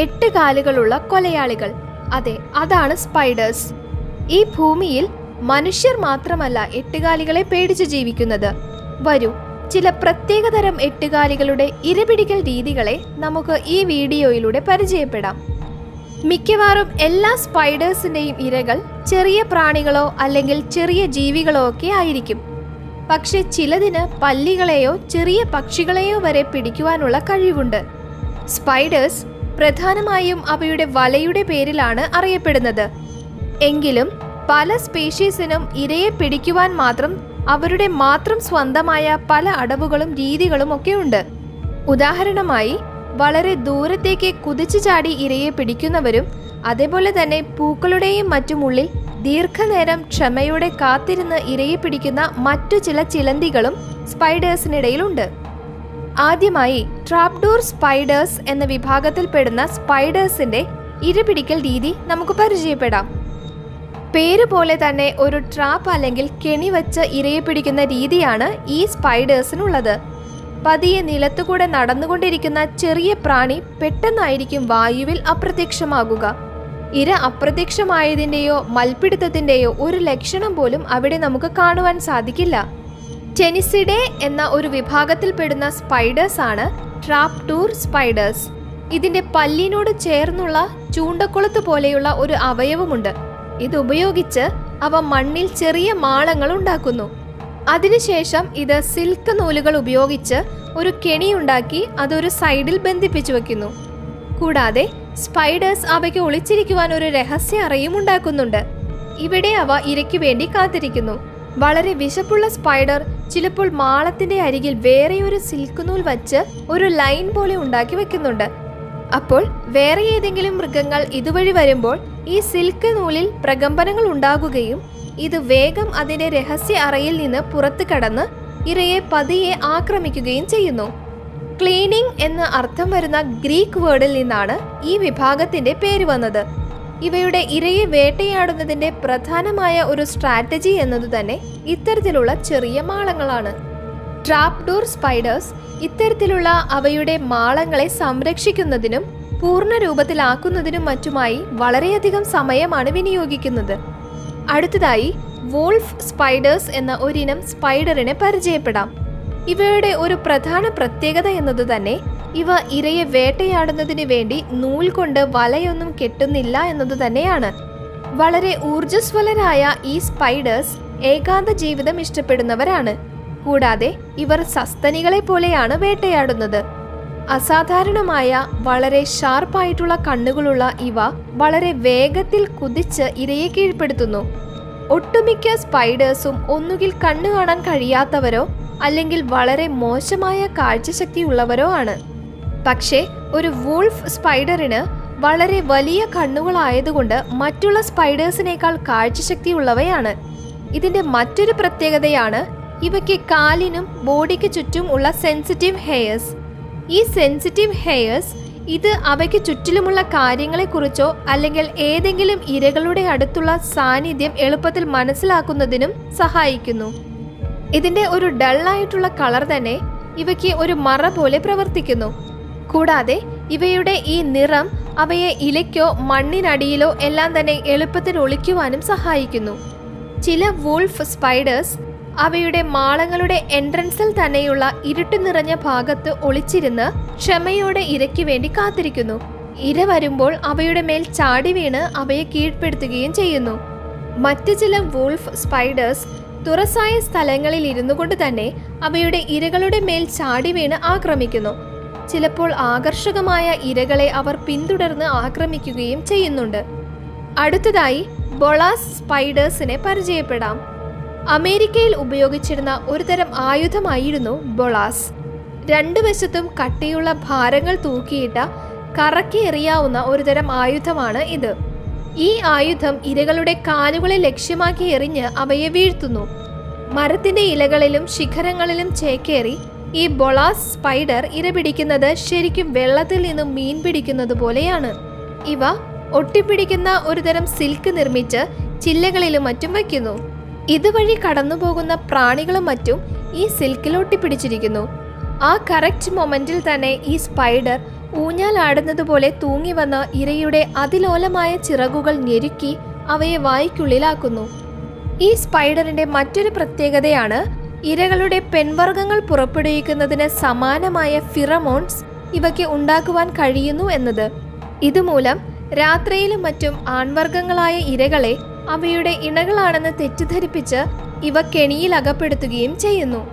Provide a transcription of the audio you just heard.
എട്ട് കാലുകളുള്ള കൊലയാളികൾ. അതെ അതാണ് സ്പൈഡേഴ്സ്. ഈ ഭൂമിയിൽ മനുഷ്യർ മാത്രമല്ല എട്ടുകാലികളെ പേടിച്ചു ജീവിക്കുന്നത്. വരൂ ചില പ്രത്യേകതരം എട്ടുകാലികളുടെ ഇരപിടിക്കൽ രീതികളെ നമുക്ക് ഈ വീഡിയോയിലൂടെ പരിചയപ്പെടാം. മിക്കവാറും എല്ലാ സ്പൈഡേഴ്സിന്റെയും ഇരകൾ ചെറിയ പ്രാണികളോ അല്ലെങ്കിൽ ചെറിയ ജീവികളോ ഒക്കെ ആയിരിക്കും. പക്ഷെ ചിലതിന് പല്ലികളെയോ ചെറിയ പക്ഷികളെയോ വരെ പിടിക്കുവാനുള്ള കഴിവുണ്ട്. സ്പൈഡേഴ്സ് പ്രധാനമായും അവയുടെ വലയുടെ പേരിലാണ് അറിയപ്പെടുന്നത്. എങ്കിലും പല സ്പീഷീസിനും ഇരയെ പിടിക്കുവാൻ മാത്രം അവരുടെ മാത്രം സ്വന്തമായ പല അടവുകളും രീതികളും ഒക്കെ ഉണ്ട്. ഉദാഹരണമായി വളരെ ദൂരത്തേക്ക് കുതിച്ചു ചാടി ഇരയെ പിടിക്കുന്നവരും അതേപോലെ തന്നെ പൂക്കളുടെയും മറ്റുമുള്ളിൽ ദീർഘനേരം ക്ഷമയോടെ കാത്തിരുന്ന് ഇരയെ പിടിക്കുന്ന മറ്റു ചില ചിലന്തികളും സ്പൈഡേഴ്സിനിടയിലുണ്ട്. ആദ്യമായി ട്രാപ്ഡോർ സ്പൈഡേഴ്സ് എന്ന വിഭാഗത്തിൽപ്പെടുന്ന സ്പൈഡേഴ്സിന്റെ ഇരപിടിക്കൽ രീതി നമുക്ക് പരിചയപ്പെടാം. പേര് പോലെ തന്നെ ഒരു ട്രാപ്പ് അല്ലെങ്കിൽ കെണി വച്ച് ഇരയെ പിടിക്കുന്ന രീതിയാണ് ഈ സ്പൈഡേഴ്സിനുള്ളത്. പതിയെ നിലത്തുകൂടെ നടന്നുകൊണ്ടിരിക്കുന്ന ചെറിയ പ്രാണി പെട്ടെന്നായിരിക്കും വായുവിൽ അപ്രത്യക്ഷമാകുക. ഇര അപ്രത്യക്ഷമായതിന്റെയോ മൽപ്പിടുത്തത്തിന്റെയോ ഒരു ലക്ഷണം പോലും അവിടെ നമുക്ക് കാണുവാൻ സാധിക്കില്ല. ടെനിസിഡെ എന്ന ഒരു വിഭാഗത്തിൽപ്പെടുന്ന സ്പൈഡേഴ്സാണ് ട്രാപ്പ് ടൂർ സ്പൈഡേഴ്സ്. ഇതിന്റെ പല്ലിനോട് ചേർന്നുള്ള ചൂണ്ടക്കുളത്ത് പോലെയുള്ള ഒരു അവയവമുണ്ട്. ഇത് ഉപയോഗിച്ച് അവ മണ്ണിൽ ചെറിയ മാളങ്ങൾ ഉണ്ടാക്കുന്നു. അതിനുശേഷം ഇത് സിൽക്ക് നൂലുകൾ ഉപയോഗിച്ച് ഒരു കെണിയുണ്ടാക്കി അതൊരു സൈഡിൽ ബന്ധിപ്പിച്ചു വെക്കുന്നു. കൂടാതെ സ്പൈഡേഴ്സ് അവയ്ക്ക് ഒളിച്ചിരിക്കുവാൻ ഒരു രഹസ്യ അറയും ഉണ്ടാക്കുന്നുണ്ട്. ഇവിടെ അവ ഇരയ്ക്ക് വേണ്ടി കാത്തിരിക്കുന്നു. വളരെ വിശപ്പുള്ള സ്പൈഡർ ചിലപ്പോൾ മാളത്തിന്റെ അരികിൽ വേറെ ഒരു സിൽക്ക് നൂൽ വച്ച് ഒരു ലൈൻ പോലെ ഉണ്ടാക്കി വെക്കുന്നുണ്ട്. അപ്പോൾ വേറെ ഏതെങ്കിലും മൃഗങ്ങൾ ഇതുവഴി വരുമ്പോൾ ഈ സിൽക്ക് നൂലിൽ പ്രകമ്പനങ്ങൾ ഉണ്ടാകുകയും ഇത് വേഗം അതിന്റെ രഹസ്യ അറയിൽ നിന്ന് പുറത്തു കടന്ന് ഇരയെ പതിയെ ആക്രമിക്കുകയും ചെയ്യുന്നു. ക്ലീനിങ് എന്ന് അർത്ഥം വരുന്ന ഗ്രീക്ക് വേർഡിൽ നിന്നാണ് ഈ വിഭാഗത്തിന്റെ പേര് വന്നത്. ഇവയുടെ ഇരയെ വേട്ടയാടുന്നതിന്റെ പ്രധാനമായ ഒരു സ്ട്രാറ്റജി എന്നത് തന്നെ ഇത്തരത്തിലുള്ള ചെറിയ മാളങ്ങളാണ്. ട്രാപ്ഡോർ സ്പൈഡേഴ്സ് ഇത്തരത്തിലുള്ള അവയുടെ മാളങ്ങളെ സംരക്ഷിക്കുന്നതിനും പൂർണ രൂപത്തിലാക്കുന്നതിനും മറ്റുമായി വളരെയധികം സമയമാണ് വിനിയോഗിക്കുന്നത്. അടുത്തതായി വോൾഫ് സ്പൈഡേഴ്സ് എന്ന ഒരിനം സ്പൈഡറിനെ പരിചയപ്പെടാം. ഇവയുടെ ഒരു പ്രധാന പ്രത്യേകത എന്നത് തന്നെ ഇവ ഇരയെ വേട്ടയാടുന്നതിന് വേണ്ടി നൂൽ കൊണ്ട് വലയൊന്നും കെട്ടുന്നില്ല എന്നത് തന്നെയാണ്. വളരെ ഊർജസ്വലരായ ഈ സ്പൈഡേഴ്സ് ഏകാന്ത ജീവിതം ഇഷ്ടപ്പെടുന്നവരാണ്. കൂടാതെ ഇവർ സസ്തനികളെ പോലെയാണ് വേട്ടയാടുന്നത്. അസാധാരണമായ വളരെ ഷാർപ്പായിട്ടുള്ള കണ്ണുകളുള്ള ഇവ വളരെ വേഗത്തിൽ കുതിച്ച് ഇരയെ കീഴ്പ്പെടുത്തുന്നു. ഒട്ടുമിക്ക സ്പൈഡേഴ്സും ഒന്നുകിൽ കണ്ണു കാണാൻ കഴിയാത്തവരോ അല്ലെങ്കിൽ വളരെ മോശമായ കാഴ്ചശക്തി ഉള്ളവരോ ആണ്. പക്ഷേ ഒരു വൂൾഫ് സ്പൈഡറിന് വളരെ വലിയ കണ്ണുകളായതുകൊണ്ട് മറ്റുള്ള സ്പൈഡേഴ്സിനേക്കാൾ കാഴ്ചശക്തിയുള്ളവയാണ്. ഇതിന്റെ മറ്റൊരു പ്രത്യേകതയാണ് ഇവയ്ക്ക് കാലിനും ബോഡിക്ക് ചുറ്റും ഉള്ള സെൻസിറ്റീവ് ഹെയർസ്. ഈ സെൻസിറ്റീവ് ഹെയർസ് ഇത് അവയ്ക്ക് ചുറ്റിലുമുള്ള കാര്യങ്ങളെക്കുറിച്ചോ അല്ലെങ്കിൽ ഏതെങ്കിലും ഇരകളുടെ അടുത്തുള്ള സാന്നിധ്യം എളുപ്പത്തിൽ മനസ്സിലാക്കുന്നതിനും സഹായിക്കുന്നു. ഇതിന്റെ ഒരു ഡള്ളായിട്ടുള്ള കളർ തന്നെ ഇവയ്ക്ക് ഒരു മറ പോലെ പ്രവർത്തിക്കുന്നു. കൂടാതെ ഇവയുടെ ഈ നിറം അവയെ ഇലയ്ക്കോ മണ്ണിനടിയിലോ എല്ലാം തന്നെ എളുപ്പത്തിൽ ഒളിക്കുവാനും സഹായിക്കുന്നു. ചില വൂൾഫ് സ്പൈഡേഴ്സ് അവയുടെ മാളങ്ങളുടെ എൻട്രൻസിൽ തന്നെയുള്ള ഇരുട്ട് നിറഞ്ഞ ഭാഗത്ത് ഒളിച്ചിരുന്ന് ക്ഷമയോടെ ഇരയ്ക്ക് വേണ്ടി കാത്തിരിക്കുന്നു. ഇര വരുമ്പോൾ അവയുടെ മേൽ ചാടി വീണ് അവയെ കീഴ്പ്പെടുത്തുകയും ചെയ്യുന്നു. മറ്റു ചില വൂൾഫ് സ്പൈഡേഴ്സ് തുറസായ സ്ഥലങ്ങളിൽ ഇരുന്നു കൊണ്ട് തന്നെ അവയുടെ ഇരകളുടെ മേൽ ചാടി വീണ് ആക്രമിക്കുന്നു. ചിലപ്പോൾ ആകർഷകമായ ഇരകളെ അവർ പിന്തുടർന്ന് ആക്രമിക്കുകയും ചെയ്യുന്നുണ്ട്. അടുത്തതായി ബൊളാസ് സ്പൈഡേഴ്സിനെ പരിചയപ്പെടാം. അമേരിക്കയിൽ ഉപയോഗിച്ചിരുന്ന ഒരുതരം ആയുധമായിരുന്നു ബൊളാസ്. രണ്ടു വശത്തും കട്ടിയുള്ള ഭാരങ്ങൾ തൂക്കിയിട്ട കറക്കിയെറിയാവുന്ന ഒരുതരം ആയുധമാണ് ഇത്. ഈ ആയുധം ഇരകളുടെ കാലുകളെ ലക്ഷ്യമാക്കി എറിഞ്ഞ് അവയെ വീഴ്ത്തുന്നു. മരത്തിന്റെ ഇലകളിലും ശിഖരങ്ങളിലും ചേക്കേറി ഈ ബൊളാസ് സ്പൈഡർ ഇര പിടിക്കുന്നത് ശരിക്കും വെള്ളത്തിൽ നിന്നും മീൻ പിടിക്കുന്നത് പോലെയാണ്. ഇവ ഒട്ടിപ്പിടിക്കുന്ന ഒരുതരം സിൽക്ക് നിർമ്മിച്ച് ചില്ലകളിലും മറ്റും വയ്ക്കുന്നു. ഇതുവഴി കടന്നുപോകുന്ന പ്രാണികളും മറ്റും ഈ സിൽക്കിൽ ഒട്ടിപ്പിടിച്ചിരിക്കുന്നു ആ കറക്റ്റ് മൊമെന്റിൽ തന്നെ ഈ സ്പൈഡർ ഊഞ്ഞാലാടുന്നതുപോലെ തൂങ്ങി വന്ന ഇരയുടെ അതിലോലമായ ചിറകുകൾ ഞെരുക്കി അവയെ വായ്ക്കുള്ളിലാക്കുന്നു. ഈ സ്പൈഡറിന്റെ മറ്റൊരു പ്രത്യേകതയാണ് ഇരകളുടെ പെൺവർഗങ്ങൾ പുറപ്പെടുവിക്കുന്നതിന് സമാനമായ ഫിറമോൺസ് ഇവയ്ക്ക് ഉണ്ടാക്കുവാൻ കഴിയുന്നു എന്നത്. ഇതുമൂലം രാത്രിയിലും മറ്റും ആൺവർഗങ്ങളായ ഇരകളെ അവയുടെ ഇണകളാണെന്ന് തെറ്റിദ്ധരിപ്പിച്ച് ഇവ കെണിയിൽ അകപ്പെടുത്തുകയും ചെയ്യുന്നു.